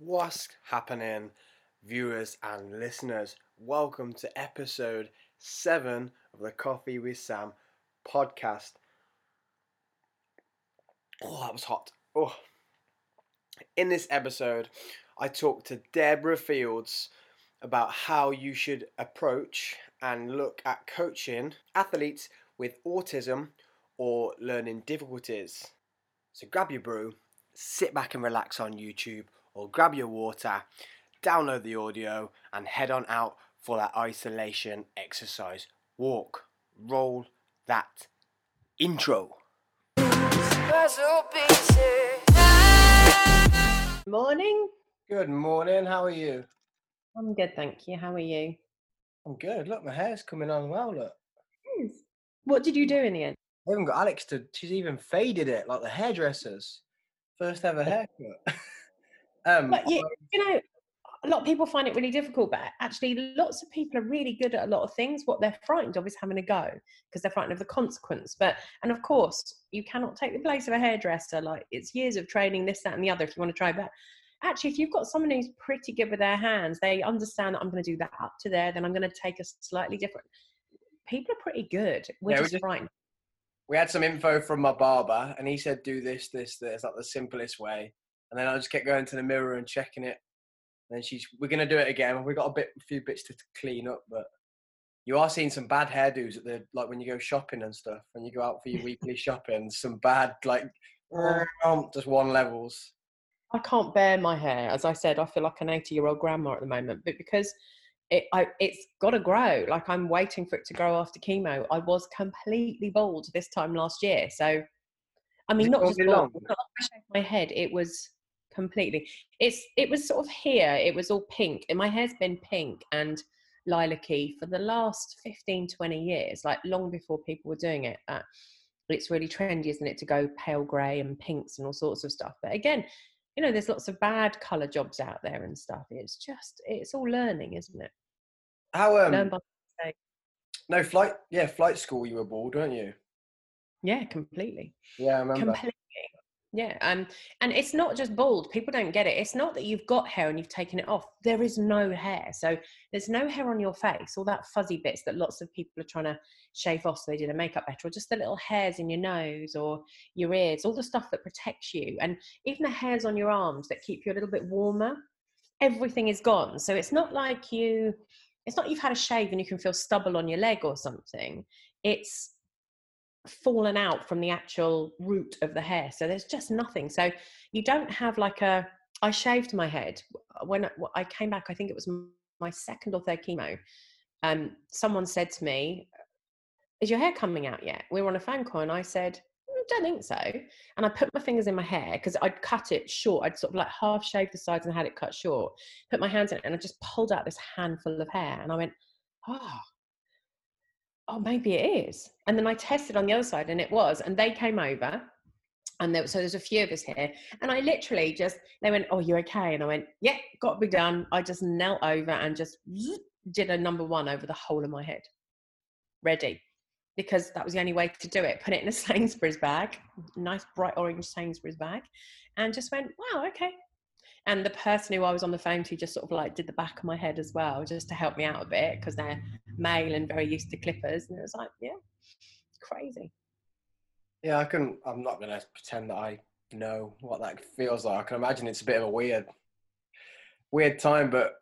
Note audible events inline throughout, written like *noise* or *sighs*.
What's happening, viewers and listeners? Welcome to episode 7 of the Coffee with Sam podcast. Oh, that was hot. Oh. In this episode, I talked to Deborah Fields about how you should approach and look at coaching athletes with autism or learning difficulties. So grab your brew, sit back and relax on YouTube, or grab your water, download the audio, and head on out for that isolation exercise. Walk, roll that intro. Morning. Good morning, how are you? I'm good, thank you. How are you? I'm good. Look, my hair's coming on well. Look, What did you do in the end? I haven't got Alex to. She's even faded it like the hairdressers. First ever oh. haircut. *laughs* um, But you, you know, a lot of people find it really difficult, but actually, lots of people are really good at a lot of things. What they're frightened of is having a go because they're frightened of the consequence. But and of course, you cannot take the place of a hairdresser. Like it's years of training, this, that, and the other. If you want to try that, actually, if you've got someone who's pretty good with their hands, they understand that I'm going to do that up to there, then I'm going to take a slightly different. People are pretty good. We're Yeah, just just- frightened. we had some info from my barber, and he said do this, this, this, like the simplest way. And then I just kept going to the mirror and checking it. And then she's, we're gonna do it again. We've got a bit, a few bits to, to clean up, but you are seeing some bad hairdos at the like when you go shopping and stuff. When you go out for your *laughs* weekly shopping, some bad like uh. um, just one levels. I can't bear my hair. As I said, I feel like an 80 year old grandma at the moment, but because it, I, it's got to grow. Like I'm waiting for it to grow after chemo. I was completely bald this time last year. So, I mean, it not just bald, long? not I shaved my head. It was completely. It's it was sort of here. It was all pink, and my hair's been pink and lilac-y for the last 15, 20 years. Like long before people were doing it. Uh, it's really trendy, isn't it, to go pale grey and pinks and all sorts of stuff. But again, you know, there's lots of bad colour jobs out there and stuff. It's just, it's all learning, isn't it? How Learn um by mistake. no flight yeah flight school you were bored, weren't you? Yeah, completely. Yeah, I remember. Completely. Yeah. Um, and it's not just bald. People don't get it. It's not that you've got hair and you've taken it off. There is no hair. So there's no hair on your face, all that fuzzy bits that lots of people are trying to shave off so they do their makeup better, or just the little hairs in your nose or your ears, all the stuff that protects you. And even the hairs on your arms that keep you a little bit warmer, everything is gone. So it's not like you it's not you've had a shave and you can feel stubble on your leg or something. It's fallen out from the actual root of the hair. So there's just nothing. So you don't have like a. I shaved my head uh, when I- came back. I think it was my second or third chemo. Um, someone said to me, "Is your hair coming out yet?" We were on a phone call, and I said, "I don't think so." And I put my fingers in my hair because I'd cut it short. I'd sort of like half shaved the sides and had it cut short. Put my hands in it, and I just pulled out this handful of hair, and I went, "Oh." Oh, maybe it is. And then I tested on the other side and it was. And they came over and there, so there's a few of us here. And I literally just, they went, oh, you're okay? And I went, yeah, got to be done. I just knelt over and just did a number one over the whole of my head. Ready. Because that was the only way to do it. Put it in a *laughs* Sainsbury's bag, nice bright orange Sainsbury's bag, and just went, wow, okay. And the person who I was on the phone to just sort of like did the back of my head as well, just to help me out a bit because they're male and very used to clippers. And it was like, yeah, crazy. Yeah, I can I'm not gonna pretend that I know what that feels like. I can imagine it's a bit of a weird weird time, but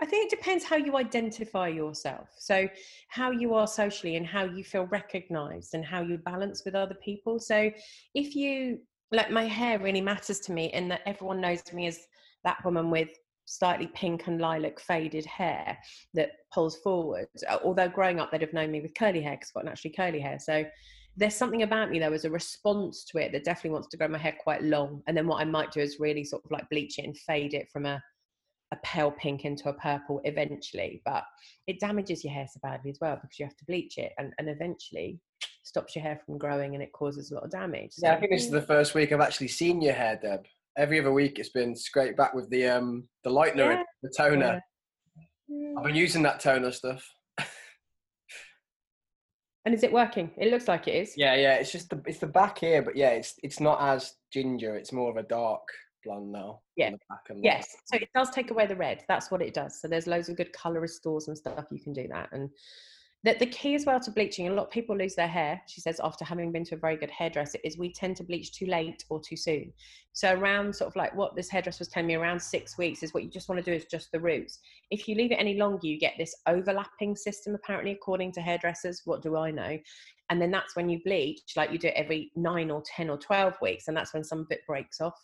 I think it depends how you identify yourself. So, how you are socially and how you feel recognized and how you balance with other people. So, if you like, my hair really matters to me in that everyone knows me as that woman with slightly pink and lilac faded hair that pulls forward. Although growing up, they'd have known me with curly hair because I've got naturally curly hair. So, there's something about me though as a response to it that definitely wants to grow my hair quite long. And then what I might do is really sort of like bleach it and fade it from a a pale pink into a purple eventually, but it damages your hair so badly as well because you have to bleach it and, and eventually stops your hair from growing and it causes a lot of damage. yeah, I think this is the first week I've actually seen your hair, Deb. Every other week it's been scraped back with the um the lightener, Yeah. the toner. Mm. I've been using that toner stuff. And is it working? It looks like it is. Yeah, yeah. It's just the it's the back here, but yeah, it's it's not as ginger. It's more of a dark blonde now. Yeah. the back and Yes, so it does take away the red. That's what it does. So there's loads of good colour restores and stuff you can do that. And the, the key as well to bleaching, a lot of people lose their hair, she says, after having been to a very good hairdresser, is we tend to bleach too late or too soon. So around sort of like what this hairdresser was telling me, around six weeks is what you just want to do is just the roots. If you leave it any longer, you get this overlapping system, apparently, according to hairdressers. What do I know? And then that's when you bleach, like you do it every nine or 10 or 12 weeks. And that's when some of it breaks off.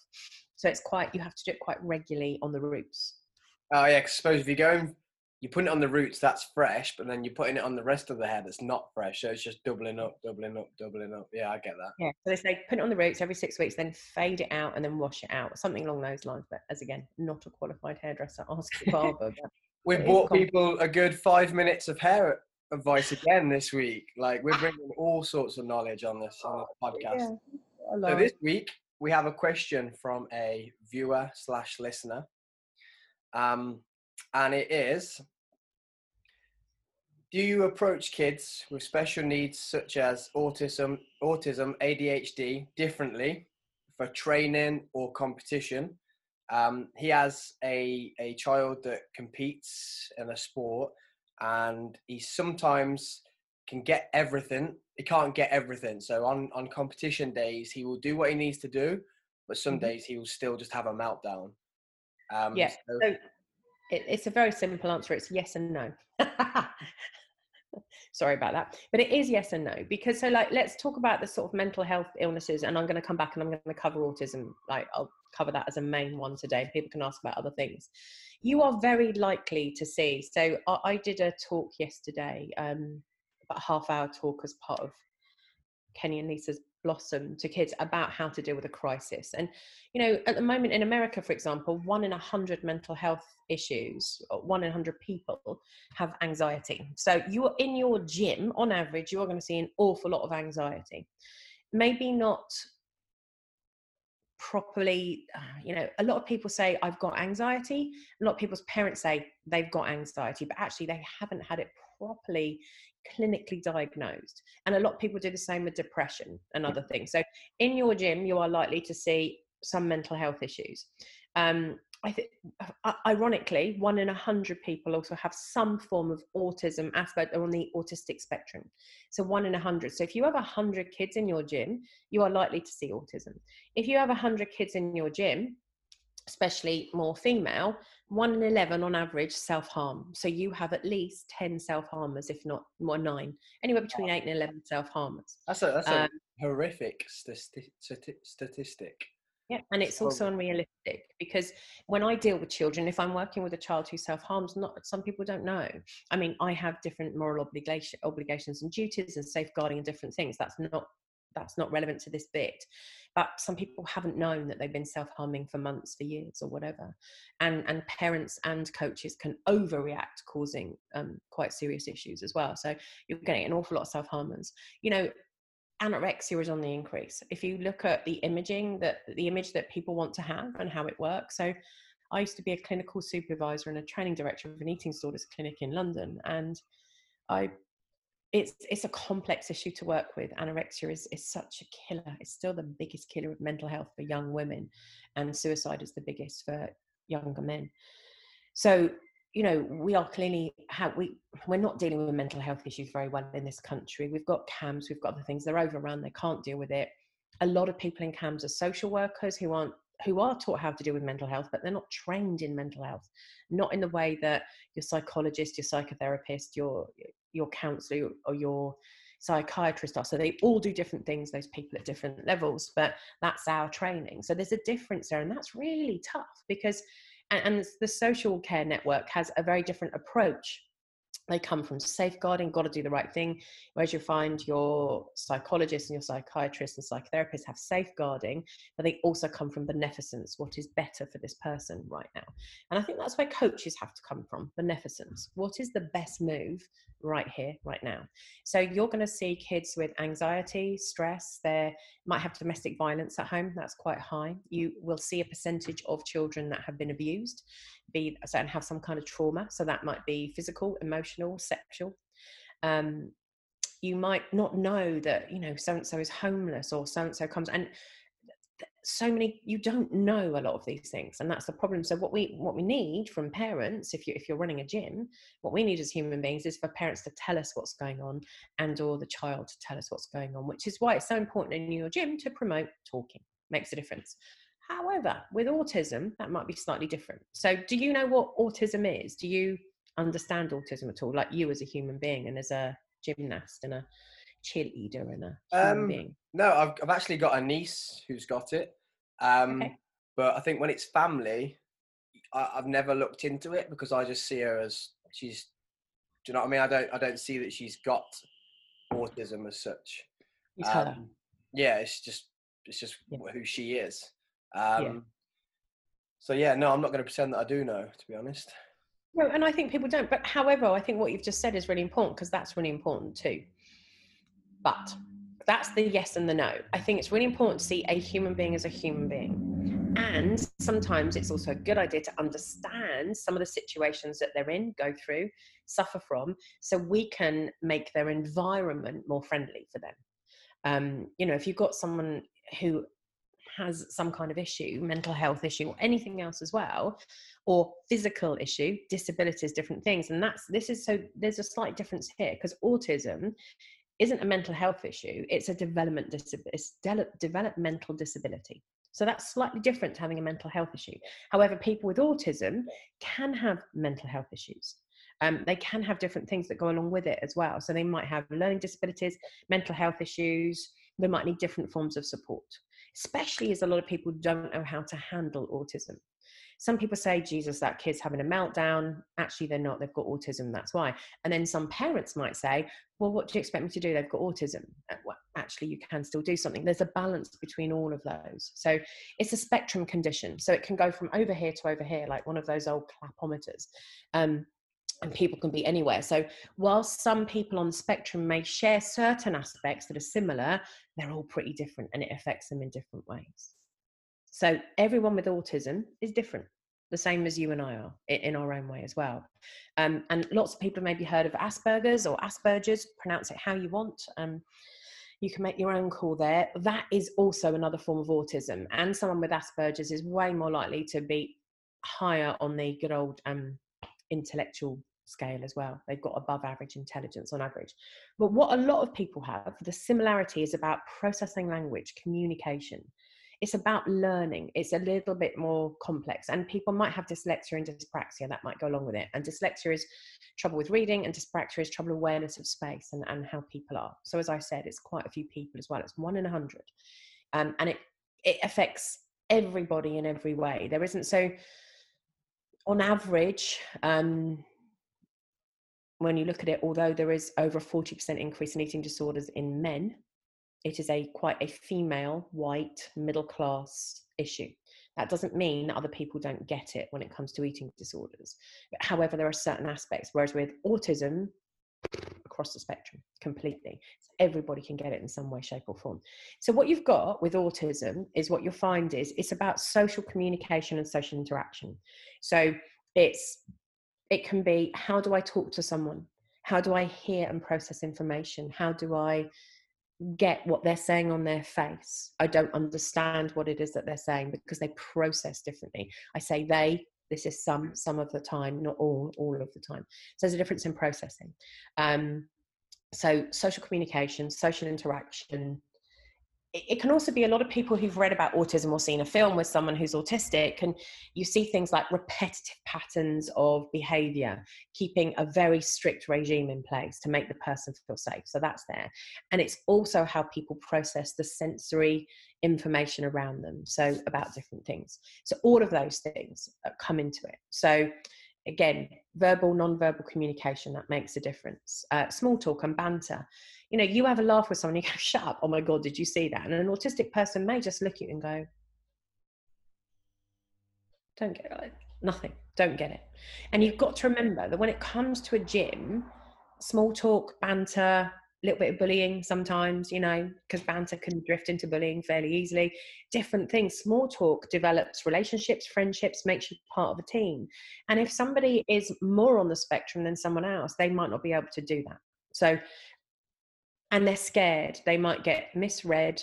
So it's quite, you have to do it quite regularly on the roots. Oh yeah, 'cause suppose if you're going, you put it on the roots, that's fresh, but then you're putting it on the rest of the hair that's not fresh, so it's just doubling up, doubling up, doubling up. Yeah, I get that. Yeah. So they say put it on the roots every six weeks, then fade it out and then wash it out, something along those lines. But as again, not a qualified hairdresser, ask the *laughs* barber. We've brought people a good five minutes of hair advice again this week. Like we're bringing all sorts of knowledge on this on this *laughs* podcast. yeah, So this week we have a question from a viewer slash listener, um, and it is: Do you approach kids with special needs such as autism, autism, ADHD differently for training or competition? Um, he has a a child that competes in a sport, and he sometimes can get everything. He can't get everything. So on on competition days, he will do what he needs to do, but some Mhm. days he will still just have a meltdown. Um, Yeah, so- So it, it's a very simple answer. It's yes and no. *laughs* Sorry about that, but it is yes and no because so like let's talk about the sort of mental health illnesses, and I'm going to come back and I'm going to cover autism. Like I'll cover that as a main one today. People can ask about other things. You are very likely to see. So I, I did a talk yesterday, um, about a half hour talk as part of Kenny and Lisa's Blossom to kids about how to deal with a crisis. And, you know, at the moment in America, for example, one in a hundred mental health issues, one in a hundred people have anxiety. So you're in your gym, on average, you are going to see an awful lot of anxiety. Maybe not properly uh, you know a lot of people say i've got anxiety a lot of people's parents say they've got anxiety but actually they haven't had it properly clinically diagnosed and a lot of people do the same with depression and other things so in your gym you are likely to see some mental health issues um, I think, ironically, one in a hundred people also have some form of autism aspect or on the autistic spectrum. So one in a hundred. So if you have a hundred kids in your gym, you are likely to see autism. If you have a hundred kids in your gym, especially more female, one in 11 on average self harm. So you have at least 10 self harmers, if not more nine, anywhere between eight and 11 self harmers. that's a that's a Um, horrific stati- stati- statistic. Yeah, and it's also unrealistic because when I deal with children, if I'm working with a child who self harms, not some people don't know. I mean, I have different moral obligation, obligations and duties and safeguarding and different things. That's not that's not relevant to this bit. But some people haven't known that they've been self harming for months, for years, or whatever. And and parents and coaches can overreact, causing um, quite serious issues as well. So you're getting an awful lot of self harmers. You know, anorexia is on the increase. If you look at the imaging that the image that people want to have and how it works. So I used to be a clinical supervisor and a training director of an eating disorders clinic in London and I it's it's a complex issue to work with. Anorexia is, is such a killer. It's still the biggest killer of mental health for young women and suicide is the biggest for younger men. So you know we are clearly how we we're not dealing with mental health issues very well in this country we've got CAMHS we've got the things they're overrun they can't deal with it a lot of people in CAMHS are social workers who aren't who are taught how to deal with mental health but they're not trained in mental health not in the way that your psychologist your psychotherapist your your counselor or your psychiatrist are. So they all do different things those people at different levels but that's our training. So there's a difference there and that's really tough because and, and the social care network has a very different approach they come from safeguarding got to do the right thing whereas you find your psychologists and your psychiatrists and psychotherapists have safeguarding but they also come from beneficence what is better for this person right now. And i think that's where coaches have to come from beneficence. What is the best move right here right now? So you're going to see kids with anxiety stress they might have domestic violence at home that's quite high. You will see a percentage of children that have been abused be so and have some kind of trauma so that might be physical emotional sexual. Um, you might not know that you know so and so is homeless or so and so comes and so many you don't know a lot of these things and that's the problem. So what we what we need from parents if you if you're running a gym what we need as human beings is for parents to tell us what's going on and or the child to tell us what's going on which is why it's so important in your gym to promote talking. Makes a difference however with autism that might be slightly different so do you know what autism is do you understand autism at all like you as a human being and as a gymnast and a cheerleader and a human Um, being No, I've, I've actually got a niece who's got it. Um, Okay. But I think when it's family, I, I've never looked into it because I just see her as she's. Do you know what I mean? I don't. I don't see that she's got autism as such. Um, yeah, it's just it's just Yeah. who she is. Um, So yeah, no, I'm not going to pretend that I do know. To be honest. No, and I think people don't. But however, I think what you've just said is really important because that's really important too. But that's the yes and the no. I think it's really important to see a human being as a human being. And sometimes it's also a good idea to understand some of the situations that they're in, go through, suffer from, so we can make their environment more friendly for them. Um, you know, if you've got someone who has some kind of issue, mental health issue, or anything else as well, or physical issue, disabilities, different things. And that's this is so there's a slight difference here because autism isn't a mental health issue, it's a development de- developmental disability. So that's slightly different to having a mental health issue. However, people with autism can have mental health issues. Um, they can have different things that go along with it as well. So they might have learning disabilities, mental health issues. They might need different forms of support, especially as a lot of people don't know how to handle autism some people say, Jesus, that kid's having a meltdown. Actually, they're not. They've got autism. That's why. And then some parents might say, Well, what do you expect me to do? They've got autism. Uh, Well, actually, you can still do something. There's a balance between all of those. So it's a spectrum condition. So it can go from over here to over here, like one of those old clapometers. Um, and people can be anywhere. So, while some people on the spectrum may share certain aspects that are similar, they're all pretty different and it affects them in different ways. So everyone with autism is different, the same as you and I are in our own way as well. Um, and lots of people have maybe heard of Asperger's or Asperger's, pronounce it how you want. Um, you can make your own call there. That is also another form of autism. And someone with Asperger's is way more likely to be higher on the good old um, intellectual scale as well. They've got above average intelligence on average. But what a lot of people have, the similarity is about processing language, communication. It's about learning. It's a little bit more complex and people might have dyslexia and dyspraxia that might go along with it. And dyslexia is trouble with reading and dyspraxia is trouble awareness of space and, and how people are. So as i said it's quite a few people as well. It's one in a hundred. Um, and it it affects everybody in every way. There isn't so on average um, when you look at it although there is over a 40% increase in eating disorders in men it is a quite a female white middle class issue. That doesn't mean that other people don't get it when it comes to eating disorders. But however there are certain aspects whereas with autism across the spectrum completely. So everybody can get it in some way shape or form. So what you've got with autism is what you'll find is it's about social communication and social interaction. So it's it can be how do i talk to someone how do i hear and process information how do i get what they're saying on their face. I don't understand what it is that they're saying because they process differently. I say they, this is some, some of the time, not all, all of the time. So there's a difference in processing. Um, so social communication, social interaction. It, can also be a lot of people who've read about autism or seen a film with someone who's autistic, and you see things like repetitive patterns of behavior, keeping a very strict regime in place to make the person feel safe. So that's there. And it's also how people process the sensory information around them. So about different things. So all of those things uh, come into it. So again, verbal, non-verbal communication that makes a difference. Uh, small talk and banter. You know, you have a laugh with someone, you go, *laughs* "Shut up! Oh my god, did you see that?" And an autistic person may just look at you and go, "Don't get it. Nothing. Don't get it." And you've got to remember that when it comes to a gym, small talk, banter, a little bit of bullying sometimes, you know, because banter can drift into bullying fairly easily. Different things. Small talk develops relationships, friendships, makes you part of a team. And if somebody is more on the spectrum than someone else, they might not be able to do that. So, and they're scared. They might get misread,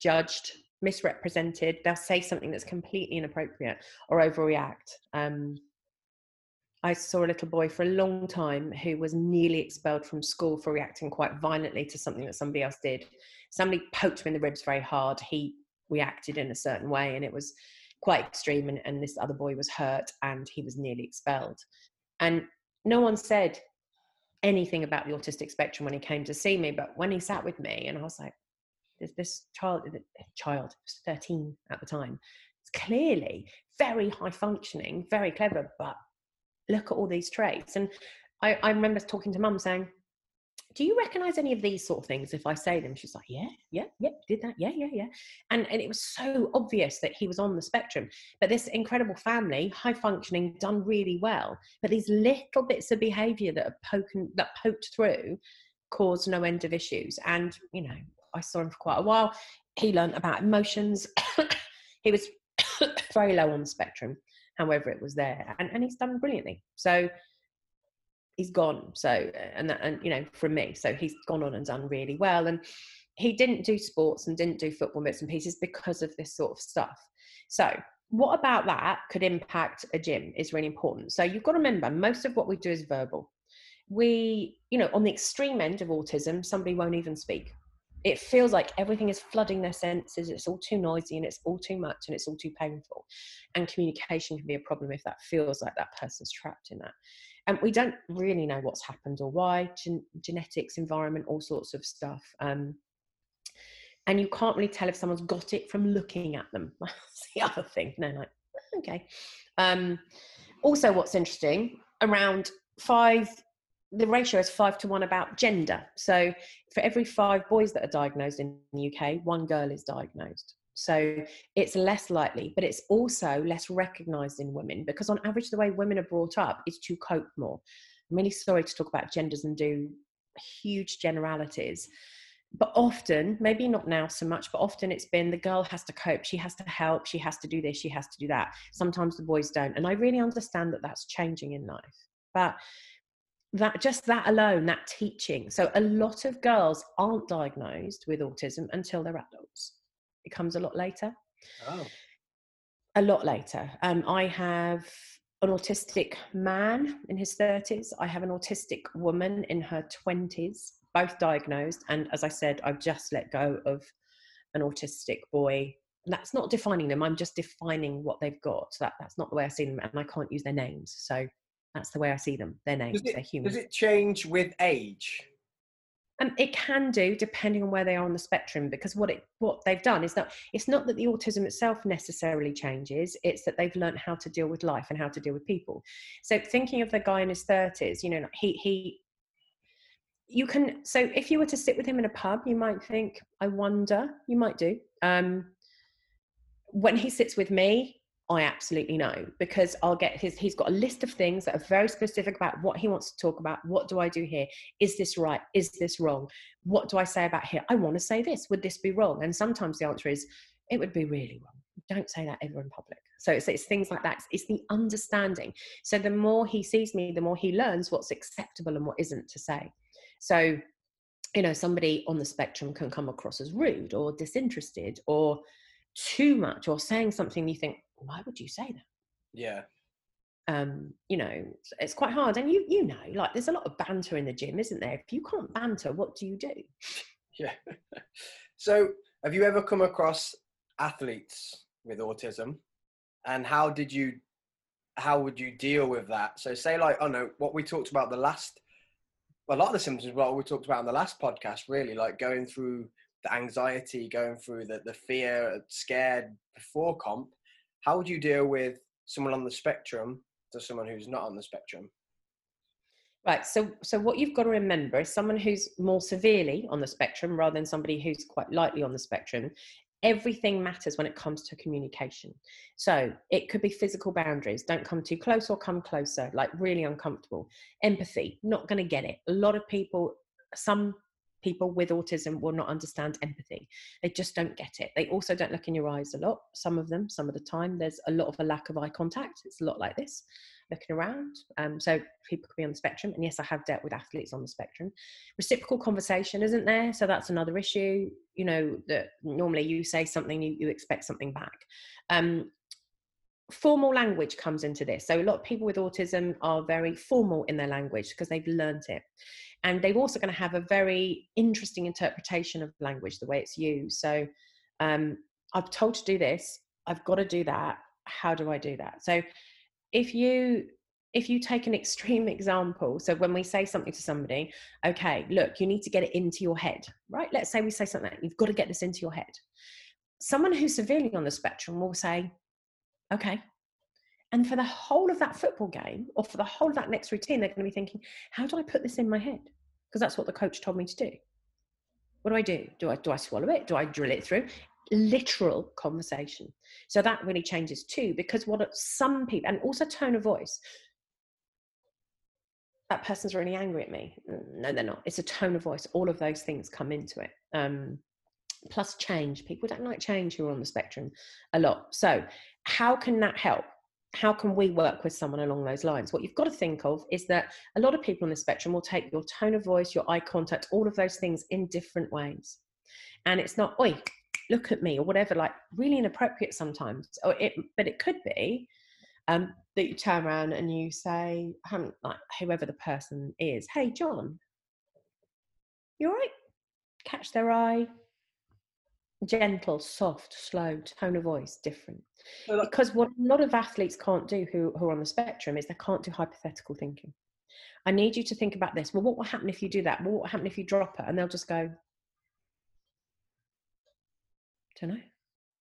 judged, misrepresented. They'll say something that's completely inappropriate or overreact. Um, I saw a little boy for a long time who was nearly expelled from school for reacting quite violently to something that somebody else did. Somebody poked him in the ribs very hard. He reacted in a certain way, and it was quite extreme. And, and this other boy was hurt, and he was nearly expelled. And no one said anything about the autistic spectrum when he came to see me, but when he sat with me, and I was like, "There's this child, child, was 13 at the time. It's clearly very high functioning, very clever, but look at all these traits. And I, I remember talking to mum saying, do you recognize any of these sort of things if I say them? She's like, yeah, yeah, yeah, did that. Yeah, yeah, yeah. And, and it was so obvious that he was on the spectrum. But this incredible family, high functioning, done really well. But these little bits of behavior that are poking, that poked through caused no end of issues. And, you know, I saw him for quite a while. He learned about emotions. *coughs* he was *coughs* very low on the spectrum however it was there and, and he's done brilliantly so he's gone. So uh, and that, and you know from me. So he's gone on and done really well. And he didn't do sports and didn't do football bits and pieces because of this sort of stuff. So what about that could impact a gym is really important. So you've got to remember most of what we do is verbal. We you know on the extreme end of autism somebody won't even speak. It feels like everything is flooding their senses. It's all too noisy and it's all too much and it's all too painful. And communication can be a problem if that feels like that person's trapped in that and we don't really know what's happened or why Gen- genetics environment all sorts of stuff um, and you can't really tell if someone's got it from looking at them *laughs* that's the other thing no like okay um, also what's interesting around five the ratio is five to one about gender. So for every five boys that are diagnosed in the UK, one girl is diagnosed. So it's less likely, but it's also less recognized in women because, on average, the way women are brought up is to cope more. I'm really sorry to talk about genders and do huge generalities, but often, maybe not now so much, but often it's been the girl has to cope, she has to help, she has to do this, she has to do that. Sometimes the boys don't. And I really understand that that's changing in life. But that just that alone that teaching so a lot of girls aren't diagnosed with autism until they're adults it comes a lot later. Oh. A lot later. Um, i have an autistic man in his 30s i have an autistic woman in her 20s both diagnosed. And as i said i've just let go of an autistic boy. That's not defining them. I'm just defining what they've got. That, that's not the way i see them. And i can't use their names. So that's the way I see them. Their names, it, they're human. Does it change with age? Um, it can do depending on where they are on the spectrum because what it what they've done is that it's not that the autism itself necessarily changes it's that they've learned how to deal with life and how to deal with people. So thinking of the guy in his 30s you know he he you can so if you were to sit with him in a pub you might think i wonder you might do um when he sits with me I absolutely know because I'll get his, he's got a list of things that are very specific about what he wants to talk about. What do I do here? Is this right? Is this wrong? What do I say about here? I want to say this. Would this be wrong? And sometimes the answer is, it would be really wrong. Don't say that ever in public. So it's, it's things like that. It's the understanding. So the more he sees me, the more he learns what's acceptable and what isn't to say. So, you know, somebody on the spectrum can come across as rude or disinterested or too much or saying something you think why would you say that? Yeah. Um you know it's quite hard and you you know like there's a lot of banter in the gym isn't there? If you can't banter what do you do? *laughs* Yeah. *laughs* So have you ever come across athletes with autism? And how did you how would you deal with that? So say like oh no what we talked about the last a lot of the symptoms what we talked about in the last podcast really like going through the anxiety going through the, the fear scared before comp how would you deal with someone on the spectrum to someone who's not on the spectrum? Right. So, so what you've got to remember is someone who's more severely on the spectrum rather than somebody who's quite lightly on the spectrum. Everything matters when it comes to communication. So it could be physical boundaries. Don't come too close or come closer, like really uncomfortable. Empathy, not going to get it. A lot of people, some people with autism will not understand empathy. They just don't get it. They also don't look in your eyes a lot. Some of them, some of the time, there's a lot of a lack of eye contact. It's a lot like this, looking around. Um, so people could be on the spectrum. And yes, I have dealt with athletes on the spectrum. Reciprocal conversation isn't there, so that's another issue. You know that normally you say something, you, you expect something back. Um, formal language comes into this. So a lot of people with autism are very formal in their language because they've learnt it. And they're also going to have a very interesting interpretation of language, the way it's used. So um, I'm told to do this, I've got to do that. How do I do that? So if you if you take an *laughs* extreme example, so when we say something to somebody, okay, look, you need to get it into your head, right? Let's say we say something, you've got to get this into your head. Someone who's severely on the spectrum will say, okay. And for the whole of that football game or for the whole of that next routine, they're going to be thinking, how do I put this in my head? Because that's what the coach told me to do. What do I do? Do I do I swallow it? Do I drill it through? Literal conversation. So that really changes too, because what some people and also tone of voice. That person's really angry at me. No, they're not. It's a tone of voice. All of those things come into it. Um, plus change. People don't like change who are on the spectrum a lot. So how can that help? How can we work with someone along those lines? What you've got to think of is that a lot of people on the spectrum will take your tone of voice, your eye contact, all of those things in different ways. And it's not, oi, look at me, or whatever, like really inappropriate sometimes. Or it, but it could be um, that you turn around and you say, like whoever the person is, hey, John, you all right? Catch their eye, gentle, soft, slow, tone of voice, different. because what a lot of athletes can't do who, who are on the spectrum is they can't do hypothetical thinking. I need you to think about this. Well, what will happen if you do that? Well, what will happen if you drop it? And they'll just go, don't know.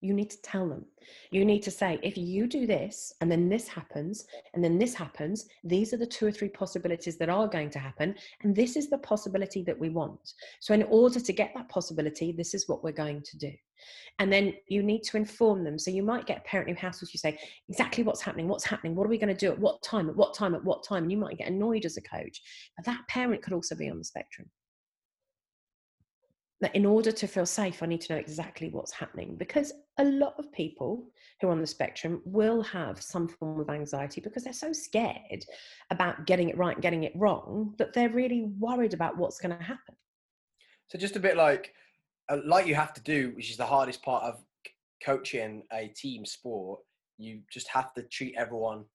You need to tell them. You need to say, if you do this and then this happens and then this happens, these are the two or three possibilities that are going to happen. And this is the possibility that we want. So, in order to get that possibility, this is what we're going to do. And then you need to inform them. So, you might get a parent who hassles you say, exactly what's happening, what's happening, what are we going to do, at what time, at what time, at what time. And you might get annoyed as a coach. But that parent could also be on the spectrum that in order to feel safe, I need to know exactly what's happening because a lot of people who are on the spectrum will have some form of anxiety because they're so scared about getting it right and getting it wrong that they're really worried about what's going to happen. So, just a bit like, uh, like you have to do, which is the hardest part of coaching a team sport, you just have to treat everyone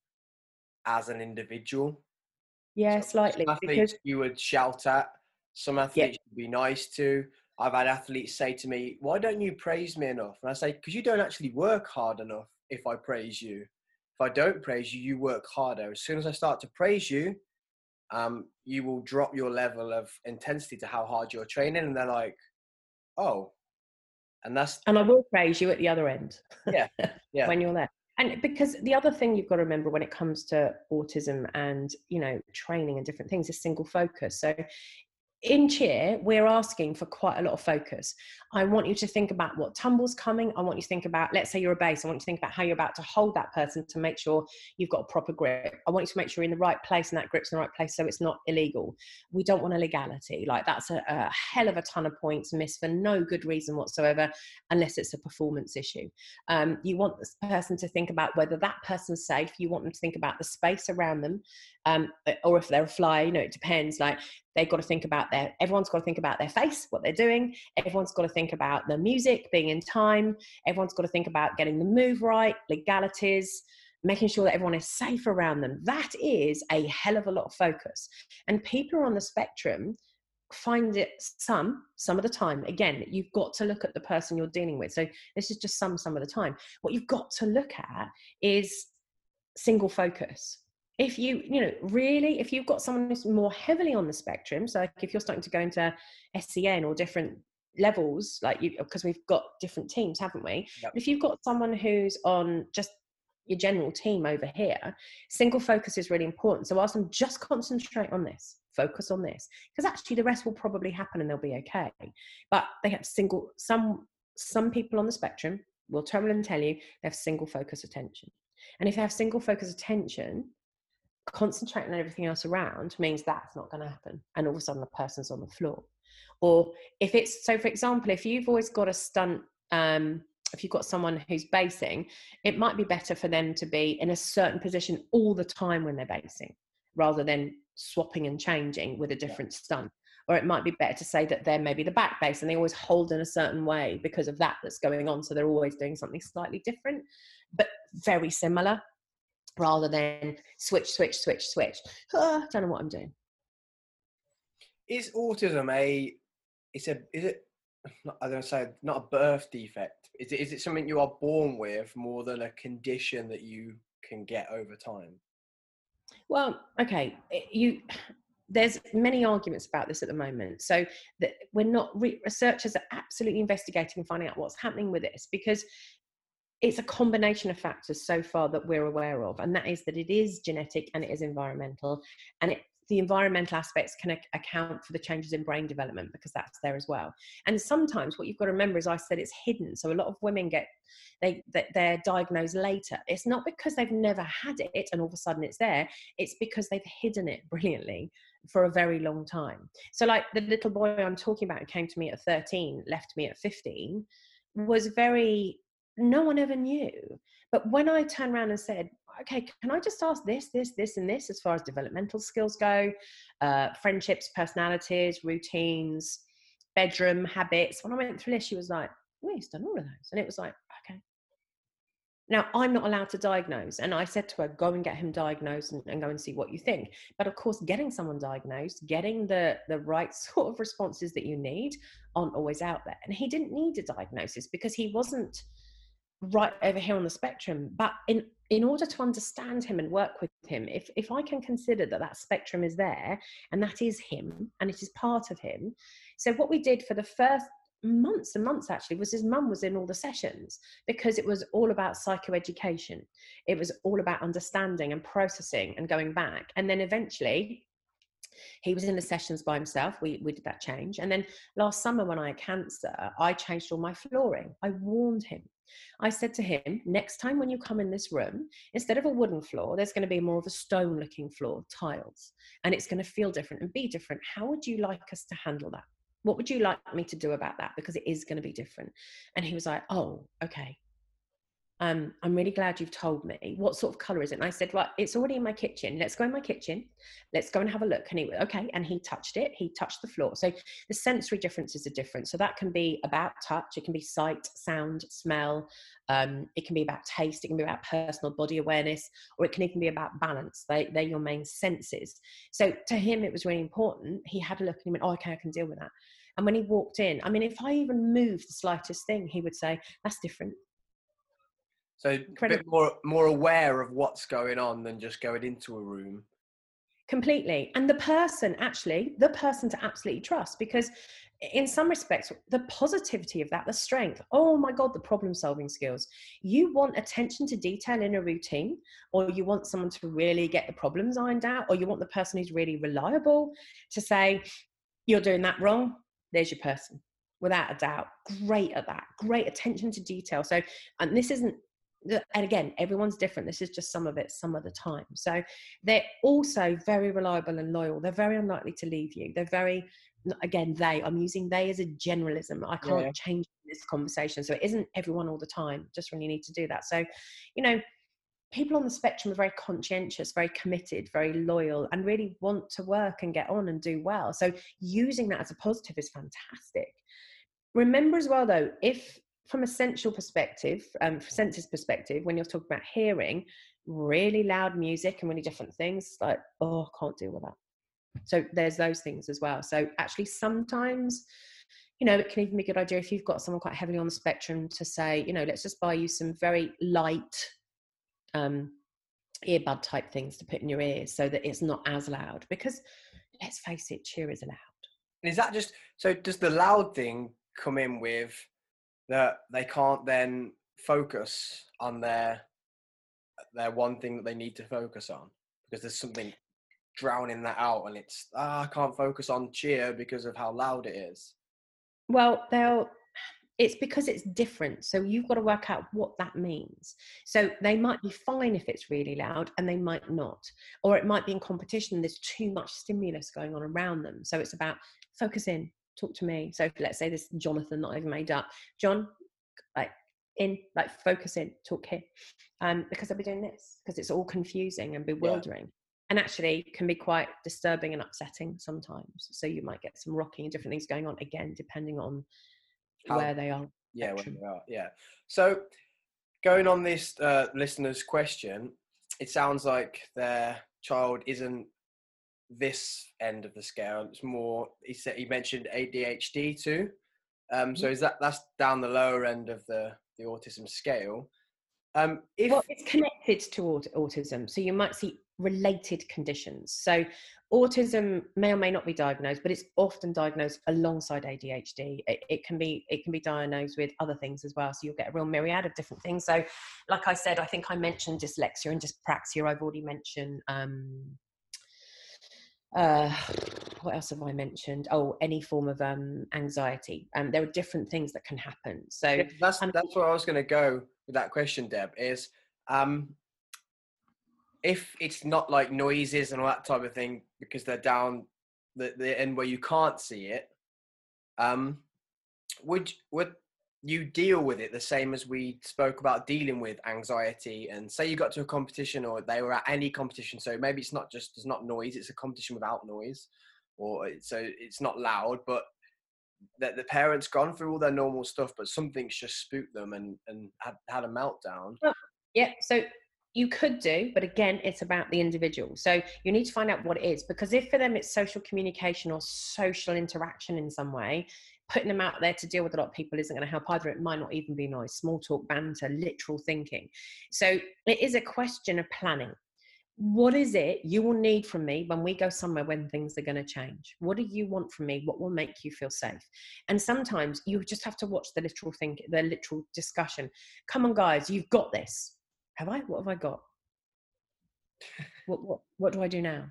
as an individual. Yeah, so slightly. Because you would shout at, some athletes yeah. would be nice to, I've had athletes say to me, "Why don't you praise me enough?" And I say, "Because you don't actually work hard enough. If I praise you, if I don't praise you, you work harder. As soon as I start to praise you, um, you will drop your level of intensity to how hard you're training." And they're like, "Oh," and that's and I will praise you at the other end. *laughs* Yeah, yeah. when you're there. And because the other thing you've got to remember when it comes to autism and you know training and different things is single focus. So in cheer, we're asking for quite a lot of focus. I want you to think about what tumble's coming. I want you to think about, let's say you're a base. I want you to think about how you're about to hold that person to make sure you've got a proper grip. I want you to make sure you're in the right place and that grip's in the right place so it's not illegal. We don't want illegality. Like that's a, a hell of a ton of points missed for no good reason whatsoever, unless it's a performance issue. Um, you want this person to think about whether that person's safe. You want them to think about the space around them, um, or if they're a fly, you know, it depends. Like they've got to think about their everyone's got to think about their face what they're doing. Everyone's got to think about the music being in time. Everyone's got to think about getting the move right legalities making sure that everyone is safe around them. That is a hell of a lot of focus. And people on the spectrum find it some some of the time. Again you've got to look at the person you're dealing with. So this is just some some of the time. What you've got to look at is single focus if you you know really if you've got someone who's more heavily on the spectrum so like if you're starting to go into SEN or different levels like you because we've got different teams haven't we? Yep. if you've got someone who's on just your general team over here single focus is really important. So ask them just concentrate on this. Focus on this. Because actually the rest will probably happen and they'll be okay. But they have single some some people on the spectrum will turn and tell you they have single focus attention. And if they have single focus attention concentrating on everything else around means that's not going to happen and all of a sudden the person's on the floor. Or if it's so for example if you've always got a stunt um, if you've got someone who's basing it might be better for them to be in a certain position all the time when they're basing rather than swapping and changing with a different stunt. Or it might be better to say that they're maybe the back base and they always hold in a certain way because of that that's going on so they're always doing something slightly different but very similar rather than switch switch switch switch oh, don't know what i'm doing is autism a it's a is it I don't say not a birth defect. Is it is it something you are born with more than a condition that you can get over time? Well, okay, you there's many arguments about this at the moment. So that we're not re- researchers are absolutely investigating and finding out what's happening with this because it's a combination of factors so far that we're aware of, and that is that it is genetic and it is environmental, and it the environmental aspects can account for the changes in brain development because that's there as well. And sometimes what you've got to remember is I said it's hidden. So a lot of women get they that they're diagnosed later. It's not because they've never had it and all of a sudden it's there. It's because they've hidden it *laughs* brilliantly for a very long time. So like the little boy I'm talking about who came to me at 13, left me at 15, was very no one ever knew. But when I turned around and said, okay, can I just ask this, this, this, and this as far as developmental skills go, uh, friendships, personalities, routines, bedroom habits? When I went through this, she was like, oh, he's done all of those. And it was like, okay. Now, I'm not allowed to diagnose. And I said to her, go and get him diagnosed and, and, go and see what you think. But of course, getting someone diagnosed, getting the, the right *laughs* sort of responses that you need aren't always out there. And he didn't need a diagnosis because he wasn't right over here on the spectrum but in in order to understand him and work with him if if i can consider that that spectrum is there and that is him and it is part of him. So what we did for the first months and months actually was his mum was in all the sessions because it was all about psychoeducation. It was all about understanding and processing and going back. And then eventually he was in the sessions by himself. We, we did that change. And then last summer, when I had cancer, I changed all my flooring. I warned him. I said to him, next time when you come in this room, instead of a wooden floor, there's going to be more of a stone looking floor, tiles, and it's going to feel different and be different. How would you like us to handle that? What would you like me to do about that? Because it is going to be different. And he was like, oh, okay um, I'm really glad you've told me. What sort of color is it? And I said, well, it's already in my kitchen. Let's go in my kitchen. Let's go and have a look. And he went, okay. And he touched it. He touched the floor. So the sensory differences are different. So that can be about touch. It can be sight, sound, smell. Um, it can be about taste. It can be about personal body awareness, or it can even be about balance. They, they're your main senses. So to him, it was really important. He had a look and he went, oh, okay, I can deal with that. And when he walked in, I mean, if I even moved the slightest thing, he would say, that's different so Incredible. a bit more more aware of what's going on than just going into a room. Completely. And the person, actually, the person to absolutely trust because in some respects, the positivity of that, the strength, oh my God, the problem solving skills. You want attention to detail in a routine, or you want someone to really get the problems ironed out, or you want the person who's really reliable to say, you're doing that wrong. There's your person without a doubt. Great at that. Great attention to detail. So, and this isn't and again everyone's different. This is just some of it some of the time. So they're also very reliable and loyal. They're very unlikely to leave you. They're very again they i'm using they as a generalism. I can't yeah. change this conversation. So it isn't everyone all the time. Just when you need to do that. So you know people on the spectrum are very conscientious very committed very loyal and really want to work and get on and do well. So using that as a positive is fantastic. Remember as well though if from a sensual perspective, um, senses perspective, when you're talking about hearing, really loud music and really different things, like, oh, I can't deal with that. So there's those things as well. So actually, sometimes, you know, it can even be a good idea if you've got someone quite heavily on the spectrum to say, you know, let's just buy you some very light um, earbud type things to put in your ears so that it's not as loud. Because let's face it, cheer is loud. Is that just so? Does the loud thing come in with that they can't then focus on their their one thing that they need to focus on because there's something drowning that out and it's ah, I can't focus on cheer because of how loud it is. Well, they'll it's because it's different. So you've got to work out what that means. So they might be fine if it's really loud and they might not. Or it might be in competition, there's too much stimulus going on around them. So it's about focus in, talk to me. So let's say this jonathan that i've made up. John like in like focus in talk here. Um because i'll be doing this because it's all confusing and bewildering. Yeah. and actually can be quite disturbing and upsetting sometimes. So you might get some rocking and different things going on again depending on How, where they are yeah where they are yeah. So going on this uh, listener's question it sounds like their child isn't this end of the scale. It's more. He said he mentioned ADHD too. Um, so mm-hmm. is that that's down the lower end of the the autism scale? Um, if well, it's connected to autism, so you might see related conditions. So autism may or may not be diagnosed, but it's often diagnosed alongside ADHD. It, it, can be it can be diagnosed with other things as well. So you'll get a real myriad of different things. So, like I said, I think I mentioned dyslexia and dyspraxia. I've already mentioned. Um, uh, what else have I mentioned? Oh, any form of um, anxiety. Um, there are different things that can happen. So yeah, that's um, that's where I was going to go with that question, Deb. Is um, if it's not like noises and all that type of thing because they're down the, the end where you can't see it, um, would would you deal with it the same as we spoke about dealing with anxiety and say you got to a competition or they were at any competition so maybe it's not just there's not noise it's a competition without noise or so it's not loud but that the parents gone through all their normal stuff but something's just spooked them and and had, had a meltdown. Yeah so you could do but again it's about the individual. So you need to find out what it is because if for them it's social communication or social interaction in some way putting them out there to deal with a lot of people isn't going to help either. It might not even be nice. Small talk, banter, literal thinking. So it is a question of planning. What is it you will need from me when we go somewhere when things are going to change? What do you want from me? What will make you feel safe? And sometimes you just have to watch the literal think, the literal discussion. Come on, guys, you've got this. Have I? What have I got? *laughs* what what what do I do now?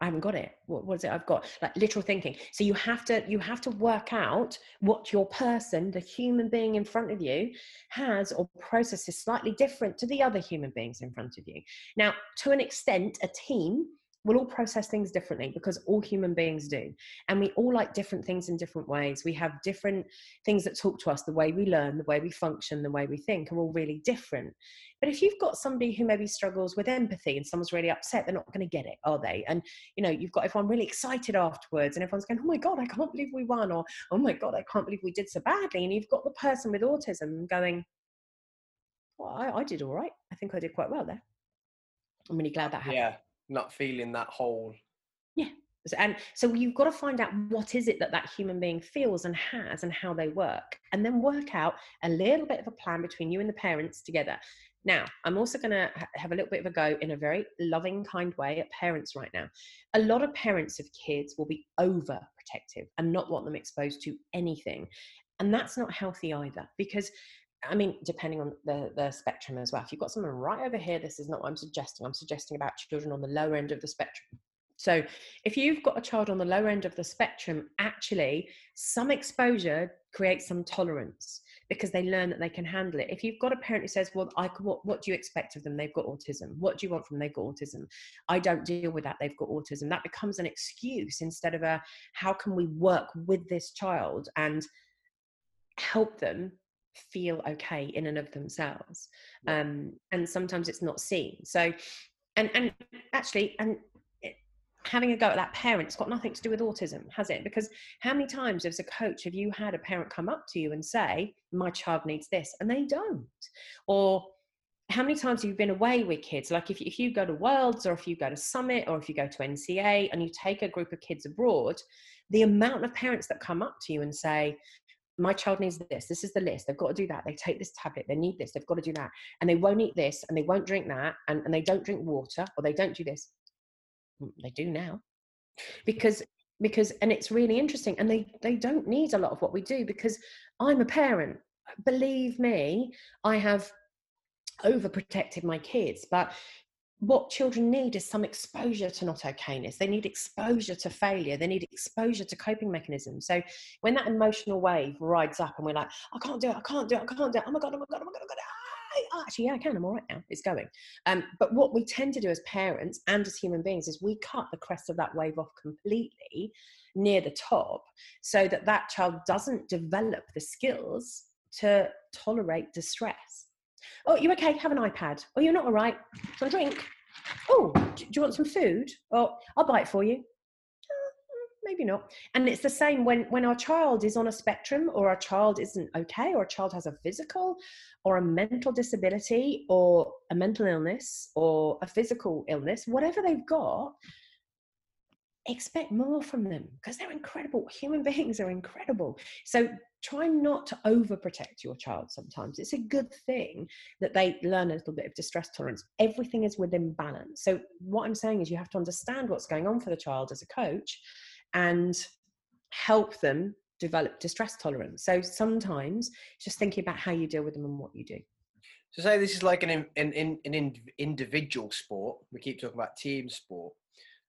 I haven't got it. What, what is it I've got? Like literal thinking. So you have to you have to work out what your person, the human being in front of you, has or processes slightly different to the other human beings in front of you. Now, to an extent, a team we'll all process things differently because all human beings do. And we all like different things in different ways. We have different things that talk to us. The way we learn, the way we function, the way we think are all really different. But if you've got somebody who maybe struggles with empathy and someone's really upset, they're not going to get it, are they? And, you know, you've got everyone really excited afterwards and everyone's going, oh my God, I can't believe we won. Or, oh my God, I can't believe we did so badly. And you've got the person with autism going, well, I, I did all right. I think I did quite well there. I'm really glad that happened. Yeah not feeling that whole yeah. And so you've got to find out what is it that that human being feels and has and how they work and then work out a little bit of a plan between you and the parents together. Now i'm also going to have a little bit of a go in a very loving kind way at parents right now. A lot of parents of kids will be overprotective and not want them exposed to anything and that's not healthy either because I mean, depending on the, the spectrum as well. If you've got someone right over here, this is not what I'm suggesting. I'm suggesting about children on the lower end of the spectrum. So, if you've got a child on the lower end of the spectrum, actually, some exposure creates some tolerance because they learn that they can handle it. If you've got a parent who says, "Well, I what, what do you expect of them? They've got autism. What do you want from them? They've got autism. I don't deal with that. They've got autism." That becomes an excuse instead of a, "How can we work with this child and help them feel okay in and of themselves um, and sometimes it's not seen. So and and actually and having a go at that parent it's got nothing to do with autism has it? Because how many times as a coach have you had a parent come up to you and say my child needs this and they don't? Or how many times have you been away with kids? Like if, if you go to worlds or if you go to summit or if you go to nca and you take a group of kids abroad the amount of parents that come up to you and say my child needs this this is the list they've got to do that they take this tablet they need this they've got to do that and they won't eat this and they won't drink that and, and they don't drink water or they don't do this. Mm, they do now. Because because and it's really interesting and they they don't need a lot of what we do because i'm a parent. Believe me i have overprotected my kids but what children need is some exposure to not okayness. They need exposure to failure. They need exposure to coping mechanisms. So when that emotional wave rides up and we're like, I can't do it, I can't do it, I can't do it, oh my God, oh my God, oh my God, oh my God, actually, yeah, I can. I'm all right now. It's going. Um, but what we tend to do as parents and as human beings is we cut the crest of that wave off completely near the top so that that child doesn't develop the skills to tolerate distress. Oh, you okay? Have an iPad. Oh, you're not all right. Some drink. Oh, do you want some food? Oh, I'll buy it for you uh, maybe not and it's the same when when our child is on a spectrum or our child isn't okay or a child has a physical or a mental disability or a mental illness or a physical illness whatever they've got expect more from them because they're incredible human *laughs* beings are incredible so try not to overprotect your child sometimes it's a good thing that they learn a little bit of distress tolerance everything is within balance so what i'm saying is you have to understand what's going on for the child as a coach and help them develop distress tolerance. So sometimes just thinking about how you deal with them and what you do. So say this is like an an, an, an individual sport. We keep talking about team sport.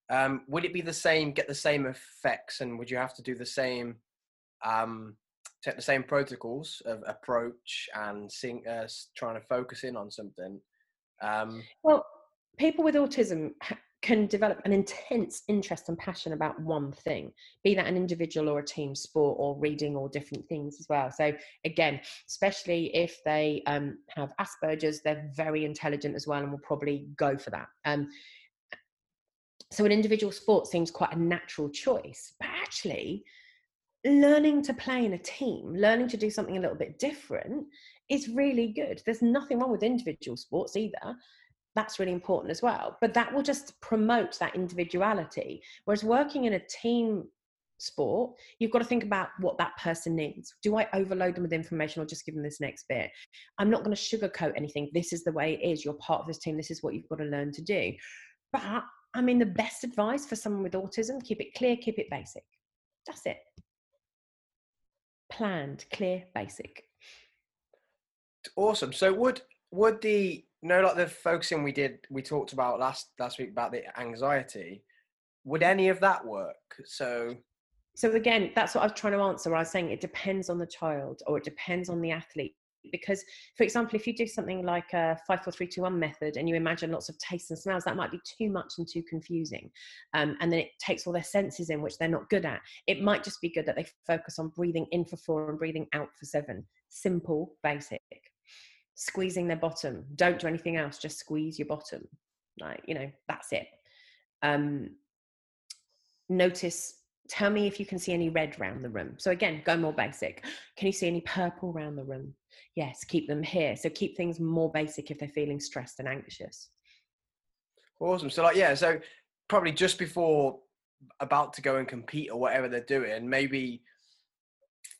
Um, would it be the same? Get the same effects, and would you have to do the same? Um, take the same protocols of approach and sing, uh, trying to focus in on something. Um, well, people with autism can develop an intense interest and passion about one thing, be that an individual or a team sport or reading or different things as well. So, again, especially if they um, have Asperger's, they're very intelligent as well and will probably go for that. So, an individual sport seems quite a natural choice, but actually, learning to play in a team, learning to do something a little bit different is really good. There's nothing wrong with individual sports either that's really important as well. But that will just promote that individuality. Whereas working in a team sport, you've got to think about what that person needs. Do I overload them with information or just give them this next bit? I'm not going to sugarcoat anything. This is the way it is. You're part of this team. This is what you've got to learn to do. But I mean, the best advice for someone with autism keep it clear, keep it basic. That's it. Planned, clear, basic. Awesome. So, would would the no, like the focusing we did, we talked about last last week about the anxiety. Would any of that work? So, so again, that's what I was trying to answer. I was saying it depends on the child or it depends on the athlete. Because, for example, if you do something like a five, four, three, two, one method, and you imagine lots of tastes and smells, that might be too much and too confusing. Um, and then it takes all their senses in, which they're not good at. It might just be good that they focus on breathing in for four and breathing out for seven. Simple, basic squeezing their bottom. Don't do anything else, just squeeze your bottom. Like, you know, that's it. Um, notice, tell me if you can see any red around the room. So again, go more basic. Can you see any purple around the room? Yes, keep them here. So keep things more basic if they're feeling stressed and anxious. Awesome. So like, yeah, so probably just before about to go and compete or whatever they're doing, maybe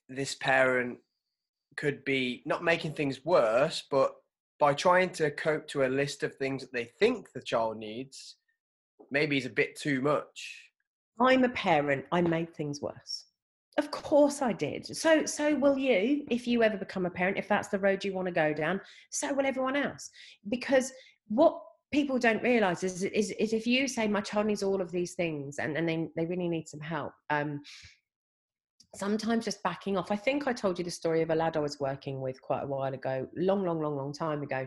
this parent could be not making things worse, but by trying to cope to a list of things that they think the child needs, maybe is a bit too much. I'm a parent. I made things worse. Of course I did. So so will you if you ever become a parent, if that's the road you want to go down, so will everyone else. Because what people don't realize is, is, is if you say my child needs all of these things and, and they, they really need some help um, sometimes just backing off. I think I told you the story of a lad I was working with quite a while ago, long, long, long, long time ago,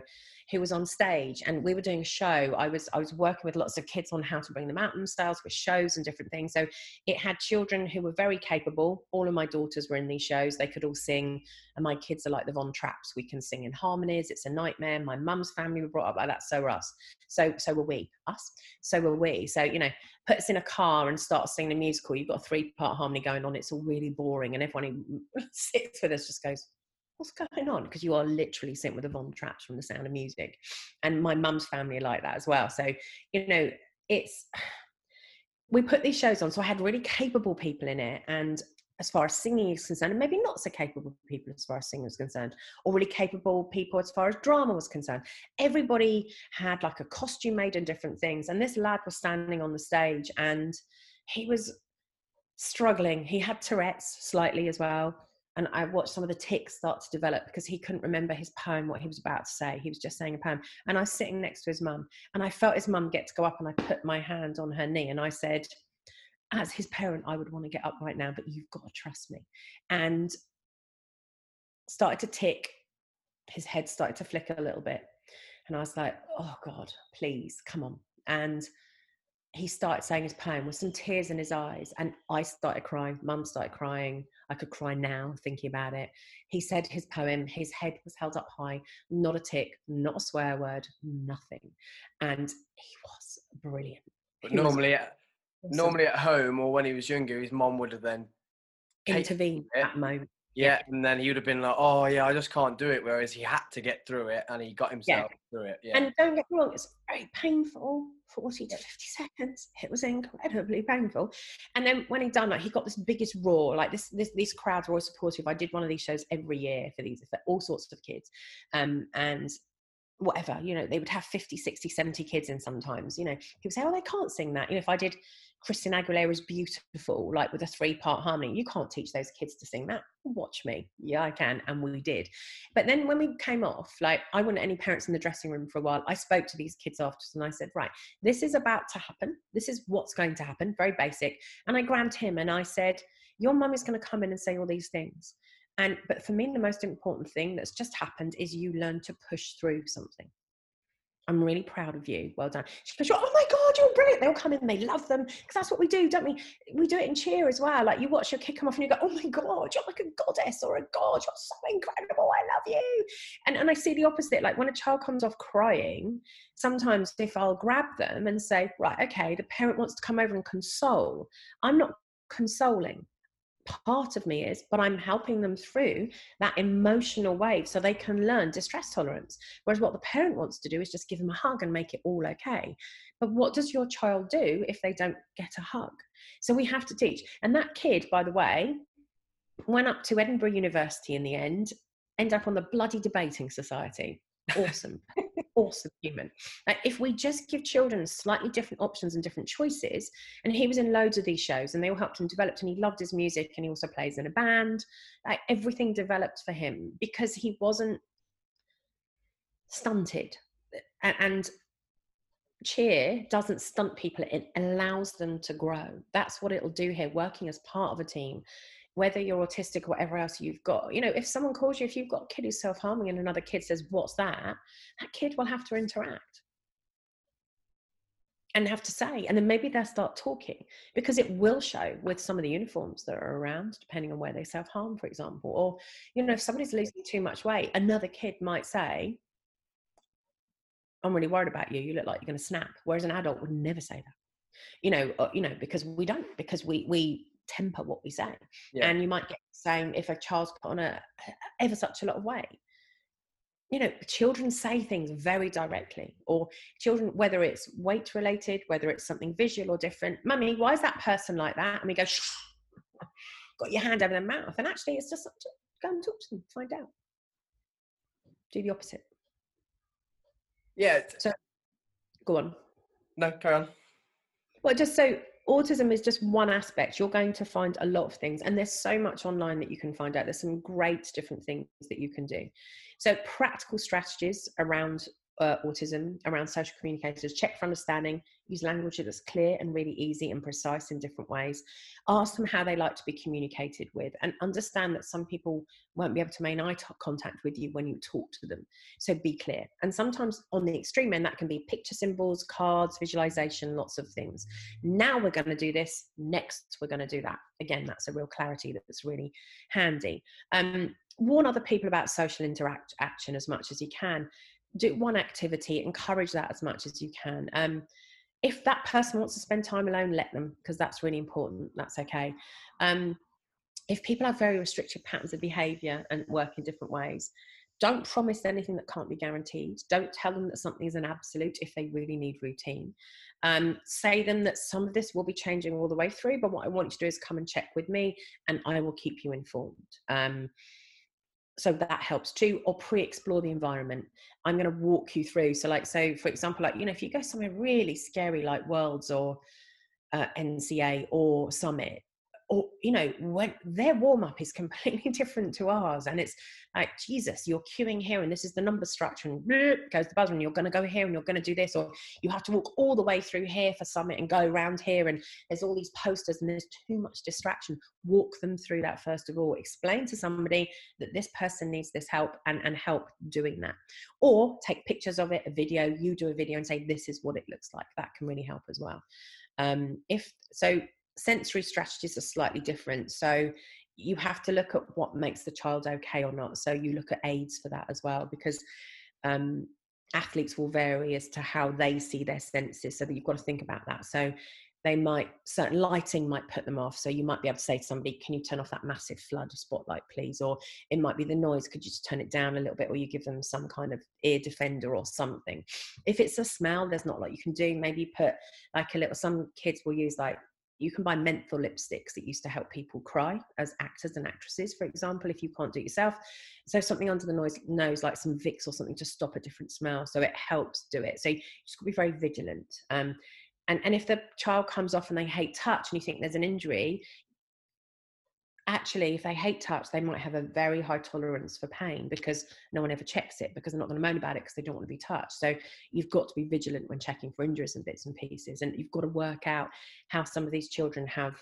who was on stage and we were doing a show. I was I was working with lots of kids on how to bring them out themselves with shows and different things. So it had children who were very capable. All of my daughters were in these shows. They could all sing, and my kids are like the Von Trapps. We can sing in harmonies. It's a nightmare. My mum's family were brought up like that. So were us. So so were we. Us. So were we. So you know, put us in a car and start singing a musical. You've got a three part harmony going on. It's all really boring, and everyone who *laughs* sits with us just goes, what's going on? Because you are literally sitting with the Von Trapps from the sound of music. And my mum's family are like that as well. So, you know, it's, *sighs* we put these shows on. So I had really capable people in it. And as far as singing is concerned, and maybe not so capable people as far as singing is concerned, or really capable people as far as drama was concerned. Everybody had like a costume made and different things. And this lad was standing on the stage and he was struggling. He had Tourette's slightly as well and I watched some of the tics start to develop because he couldn't remember his poem, what he was about to say. He was just saying a poem. And I was sitting next to his mum, and I felt his mum get to go up, and I put my hand on her knee, and I said, as his parent, I would want to get up right now, but you've got to trust me. And started to tic, his head started to flicker a little bit. And I was like, oh God, please, come on. And he started saying his poem with some tears in his eyes. And I started crying. Mum started crying. I could cry now thinking about it. He said his poem, his head was held up high, not a tic, not a swear word, nothing. And he was brilliant. But normally, at, normally at home or when he was younger, his mom would have then intervened at that moment. Yeah, and then he would have been like, "Oh yeah, I just can't do it." Whereas he had to get through it, and he got himself yeah. through it. Yeah. And don't get me wrong, it's very painful, forty to fifty seconds. It was incredibly painful. And then when he done that, he got this biggest roar. Like this, this, these crowds were always supportive. I did one of these shows every year for these, for all sorts of kids, um, and whatever you know they would have 50 60 70 kids in sometimes you know he would say oh they can't sing that you know if i did Christina is beautiful, like with a three part harmony. You can't teach those kids to sing that. Watch me. Yeah, I can. And we did. But then when we came off, like I wasn't any parents in the dressing room for a while. I spoke to these kids afterwards and I said, right, this is about to happen. This is what's going to happen. Very basic. And I grabbed him and I said, your mum is going to come in and say all these things. And but for me, the most important thing that's just happened is you learn to push through something. I'm really proud of you. Well done. She goes, Oh my God, you're brilliant. They'll come in, they love them. Because that's what we do, don't we? We do it in cheer as well. Like you watch your kid come off and you go, Oh my God, you're like a goddess or a god. You're so incredible. I love you. And, and I see the opposite. Like when a child comes off crying, sometimes if I'll grab them and say, Right, okay, the parent wants to come over and console, I'm not consoling part of me is, but I'm helping them through that emotional wave so they can learn distress tolerance. Whereas what the parent wants to do is just give them a hug and make it all okay. But what does your child do if they don't get a hug? So we have to teach. And that kid, by the way, went up to Edinburgh University in the end, end up on the bloody debating society. Awesome. awesome human. Like if we just give children slightly different options and different choices, and he was in loads of these shows and they all helped him develop and he loved his music and he also plays in a band. Like everything developed for him because he wasn't stunted. And, and cheer doesn't stunt people, it allows them to grow. That's what it'll do here, working as part of a team whether you're autistic or whatever else you've got. You know, if someone calls you, if you've got a kid who's self harming and another kid says, What's that? That kid will have to interact and have to say. And then maybe they'll start talking because it will show with some of the uniforms that are around, depending on where they self harm, for example. Or, you know, if somebody's losing too much weight, another kid might say, I'm really worried about you. You look like you're going to snap. Whereas an adult would never say that you know uh, you know because we don't because we we temper what we say. Yeah. And you might get the same if a child's put on a ever such a lot of weight. You know, children say things very directly, or children, whether it's weight related, whether it's something visual or different. Mummy, why is that person like that? And we go, Shh. *laughs* got your hand over their mouth. And actually, it's just go and talk to them, find out. Do the opposite. Yeah. So, go on. No, carry on. Well, just so autism is just one aspect. You're going to find a lot of things, and there's so much online that you can find out. There's some great different things that you can do. So, practical strategies around uh, autism, around social communicators, check for understanding, use language that's clear and really easy and precise in different ways. Ask them how they like to be communicated with and understand that some people won't be able to maintain eye contact with you when you talk to them. So be clear. And sometimes on the extreme end, that can be picture symbols, cards, visualization, lots of things. Now we're going to do this. Next, we're going to do that. Again, that's a real clarity that's really handy. Um, warn other people about social interaction as much as you can do one activity encourage that as much as you can. Um, if that person wants to spend time alone let them because that's really important that's okay. Um, if people have very restricted patterns of behavior and work in different ways don't promise anything that can't be guaranteed. Don't tell them that something is an absolute if they really need routine. Um, say them that some of this will be changing all the way through but what i want you to do is come and check with me and i will keep you informed. Um, so that helps too or pre-explore the environment. I'm going to walk you through so like so for example like you know if you go somewhere really scary like worlds or uh, nca or summit or you know when their warm up is *laughs* completely different to ours and it's like jesus you're queuing here and this is the number structure and *laughs* goes the buzzer and you're going to go here and you're going to do this or you have to walk all the way through here for summit and go around here and there's all these posters and there's too much distraction. Walk them through that first of all. Explain to somebody that this person needs this help and, and help doing that. Or take pictures of it a video you do a video and say this is what it looks like. That can really help as well. Um, if so sensory strategies are slightly different. So you have to look at what makes the child okay or not. So you look at aids for that as well, because um, athletes will vary as to how they see their senses. So you've got to think about that. So they might certain lighting might put them off so you might be able to say to somebody can you turn off that massive flood of spotlight please or it might be the noise could you just turn it down a little bit or you give them some kind of ear defender or something if it's a smell there's not a lot you can do maybe put like a little some kids will use like you can buy menthol lipsticks that used to help people cry as actors and actresses, for example, if you can't do it yourself. So something under the nose, nose like some Vicks or something to stop a different smell. So it helps do it. So you just got to be very vigilant. Um, and, and if the child comes off and they hate touch and you think there's an injury, actually, if they hate touch, they might have a very high tolerance for pain because no one ever checks it because they're not going to moan about it because they don't want to be touched. So you've got to be vigilant when checking for injuries and bits and pieces. And you've got to work out how some of these children have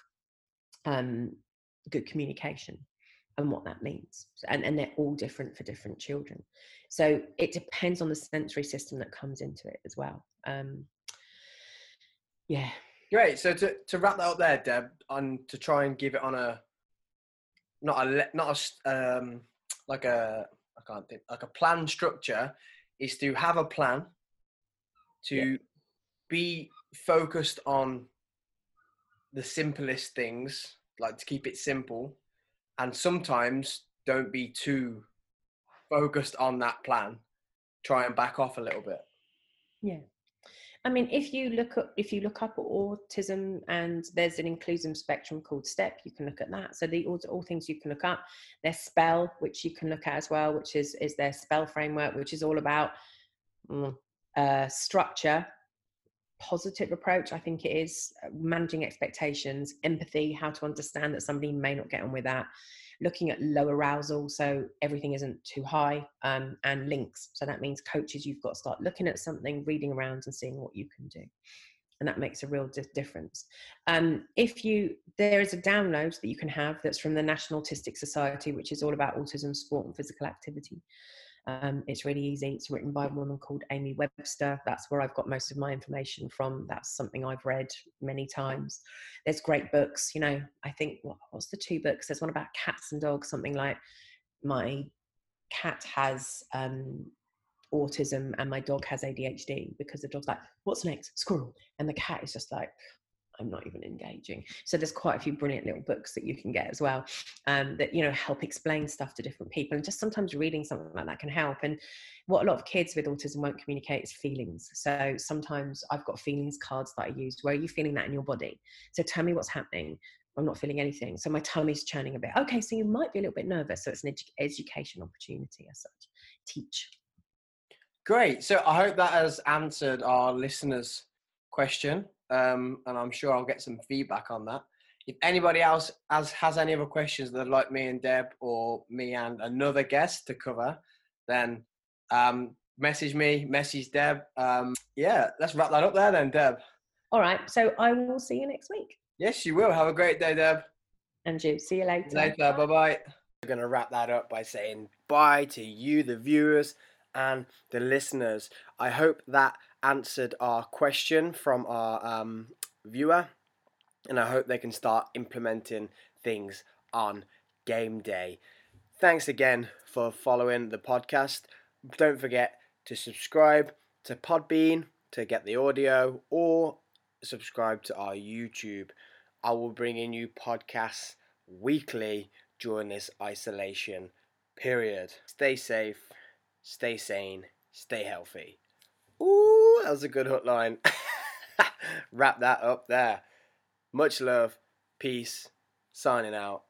um, good communication and what that means. And, and they're all different for different children. So it depends on the sensory system that comes into it as well. Um, yeah. Great. So to, to wrap that up there, Deb, and to try and give it on a not a not a um, like a I can't think like a plan structure is to have a plan to yeah. be focused on the simplest things like to keep it simple and sometimes don't be too focused on that plan try and back off a little bit yeah I mean, if you look up if you look up autism and there's an inclusion spectrum called STEP, you can look at that. So the all, all things you can look up. There's Spell, which you can look at as well, which is is their Spell framework, which is all about mm, uh, structure, positive approach. I think it is managing expectations, empathy, how to understand that somebody may not get on with that looking at low arousal so everything isn't too high um, and links. So that means coaches you've got to start looking at something reading around and seeing what you can do. And that makes a real di- difference. Um, if you there is a download that you can have that's from the national autistic society which is all about autism sport and physical activity um, it's really easy. It's written by a woman called Amy Webster. That's where I've got most of my information from. That's something I've read many times. There's great books. You know, I think what, what's the two books? There's one about cats and dogs. Something like my cat has um, autism and my dog has ADHD because the dog's like, "What's next? Squirrel," and the cat is just like, I'm not even engaging. So there's quite a few brilliant little books that you can get as well um, that you know help explain stuff to different people. And just sometimes reading something like that can help. And what a lot of kids with autism won't communicate is feelings. So sometimes I've got feelings cards that I use. Where are you feeling that in your body? So tell me what's happening. I'm not feeling anything. So my tummy's churning a bit. Okay, so you might be a little bit nervous. So it's an edu- education opportunity as such. Teach. Great. So I hope that has answered our listeners' question um, and I'm sure I'll get some feedback on that. If anybody else has, has any other questions that like me and Deb or me and another guest to cover, then um, message me, message Deb. Um, yeah, let's wrap that up there then, Deb. All right. So I will see you next week. Yes, you will. Have a great day, Deb. And you. See you later. Later. Bye bye. We're going to wrap that up by saying bye to you, the viewers, and the listeners. I hope that answered our question from our um, viewer, and I hope they can start implementing things on game day. Thanks again for following the podcast. Don't forget to subscribe to Podbean to get the audio or subscribe to our YouTube. I will bring in new podcasts weekly during this isolation period. Stay safe, stay sane, stay healthy. Ooh, that was a good hook line. *laughs* Wrap that up there. Much love, peace, signing out.